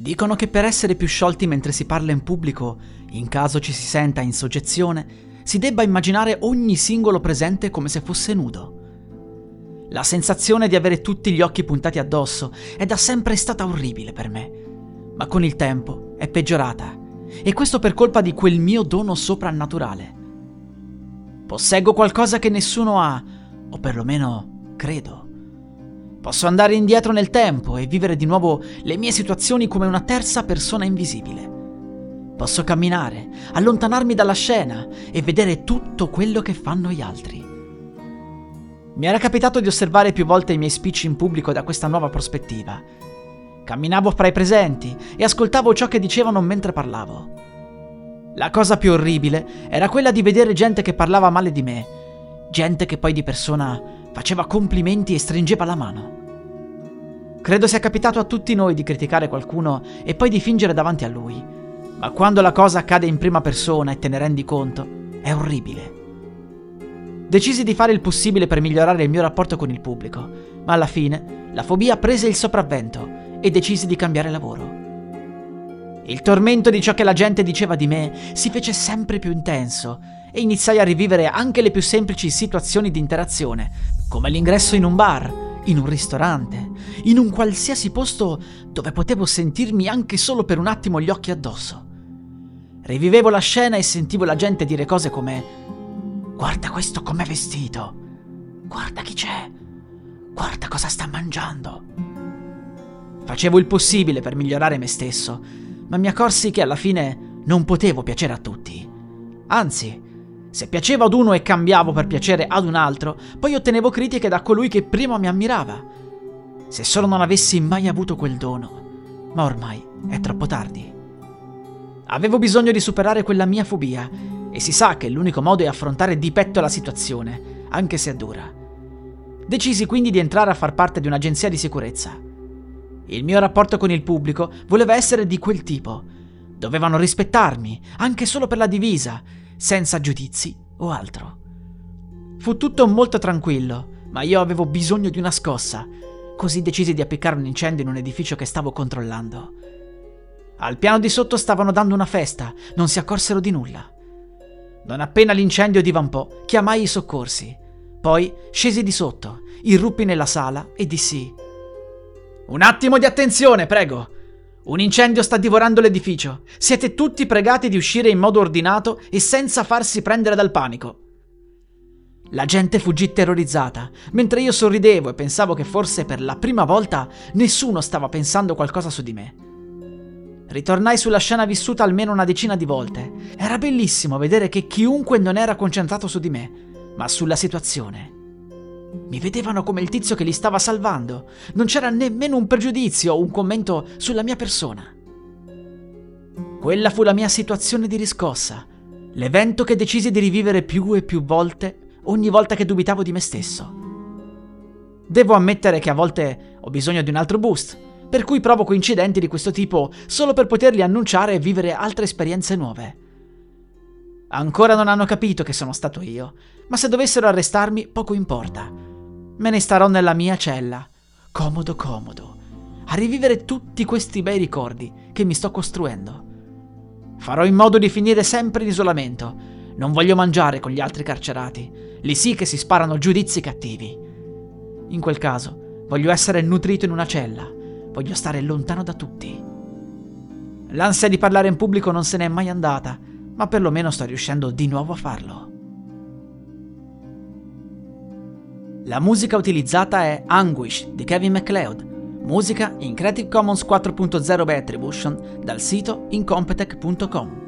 Dicono che per essere più sciolti mentre si parla in pubblico, in caso ci si senta in soggezione, si debba immaginare ogni singolo presente come se fosse nudo. La sensazione di avere tutti gli occhi puntati addosso è da sempre stata orribile per me, ma con il tempo è peggiorata, e questo per colpa di quel mio dono soprannaturale. Posseggo qualcosa che nessuno ha, o perlomeno credo. Posso andare indietro nel tempo e vivere di nuovo le mie situazioni come una terza persona invisibile. Posso camminare, allontanarmi dalla scena e vedere tutto quello che fanno gli altri. Mi era capitato di osservare più volte i miei speech in pubblico da questa nuova prospettiva. Camminavo fra i presenti e ascoltavo ciò che dicevano mentre parlavo. La cosa più orribile era quella di vedere gente che parlava male di me, gente che poi di persona faceva complimenti e stringeva la mano. Credo sia capitato a tutti noi di criticare qualcuno e poi di fingere davanti a lui, ma quando la cosa accade in prima persona e te ne rendi conto, è orribile. Decisi di fare il possibile per migliorare il mio rapporto con il pubblico, ma alla fine la fobia prese il sopravvento e decisi di cambiare lavoro. Il tormento di ciò che la gente diceva di me si fece sempre più intenso e iniziai a rivivere anche le più semplici situazioni di interazione, come l'ingresso in un bar, in un ristorante, in un qualsiasi posto dove potevo sentirmi anche solo per un attimo gli occhi addosso. Rivivevo la scena e sentivo la gente dire cose come Guarda questo com'è vestito, guarda chi c'è, guarda cosa sta mangiando. Facevo il possibile per migliorare me stesso, ma mi accorsi che alla fine non potevo piacere a tutti. Anzi, se piacevo ad uno e cambiavo per piacere ad un altro, poi ottenevo critiche da colui che prima mi ammirava. Se solo non avessi mai avuto quel dono, ma ormai è troppo tardi. Avevo bisogno di superare quella mia fobia e si sa che l'unico modo è affrontare di petto la situazione, anche se è dura. Decisi quindi di entrare a far parte di un'agenzia di sicurezza. Il mio rapporto con il pubblico voleva essere di quel tipo. Dovevano rispettarmi, anche solo per la divisa, senza giudizi o altro. Fu tutto molto tranquillo, ma io avevo bisogno di una scossa, così decisi di appiccare un incendio in un edificio che stavo controllando. Al piano di sotto stavano dando una festa, non si accorsero di nulla. Non appena l'incendio divampò, chiamai i soccorsi. Poi scesi di sotto, irruppi nella sala e dissi un attimo di attenzione, prego. Un incendio sta divorando l'edificio. Siete tutti pregati di uscire in modo ordinato e senza farsi prendere dal panico. La gente fuggì terrorizzata, mentre io sorridevo e pensavo che forse per la prima volta nessuno stava pensando qualcosa su di me. Ritornai sulla scena vissuta almeno una decina di volte. Era bellissimo vedere che chiunque non era concentrato su di me, ma sulla situazione. Mi vedevano come il tizio che li stava salvando. Non c'era nemmeno un pregiudizio o un commento sulla mia persona. Quella fu la mia situazione di riscossa, l'evento che decisi di rivivere più e più volte ogni volta che dubitavo di me stesso. Devo ammettere che a volte ho bisogno di un altro boost, per cui provoco incidenti di questo tipo solo per poterli annunciare e vivere altre esperienze nuove. Ancora non hanno capito che sono stato io, ma se dovessero arrestarmi poco importa. Me ne starò nella mia cella, comodo comodo, a rivivere tutti questi bei ricordi che mi sto costruendo. Farò in modo di finire sempre in isolamento. Non voglio mangiare con gli altri carcerati. Lì sì che si sparano giudizi cattivi. In quel caso, voglio essere nutrito in una cella. Voglio stare lontano da tutti. L'ansia di parlare in pubblico non se n'è mai andata ma perlomeno sto riuscendo di nuovo a farlo. La musica utilizzata è Anguish di Kevin MacLeod, musica in Creative Commons 4.0 by Attribution dal sito incompetech.com.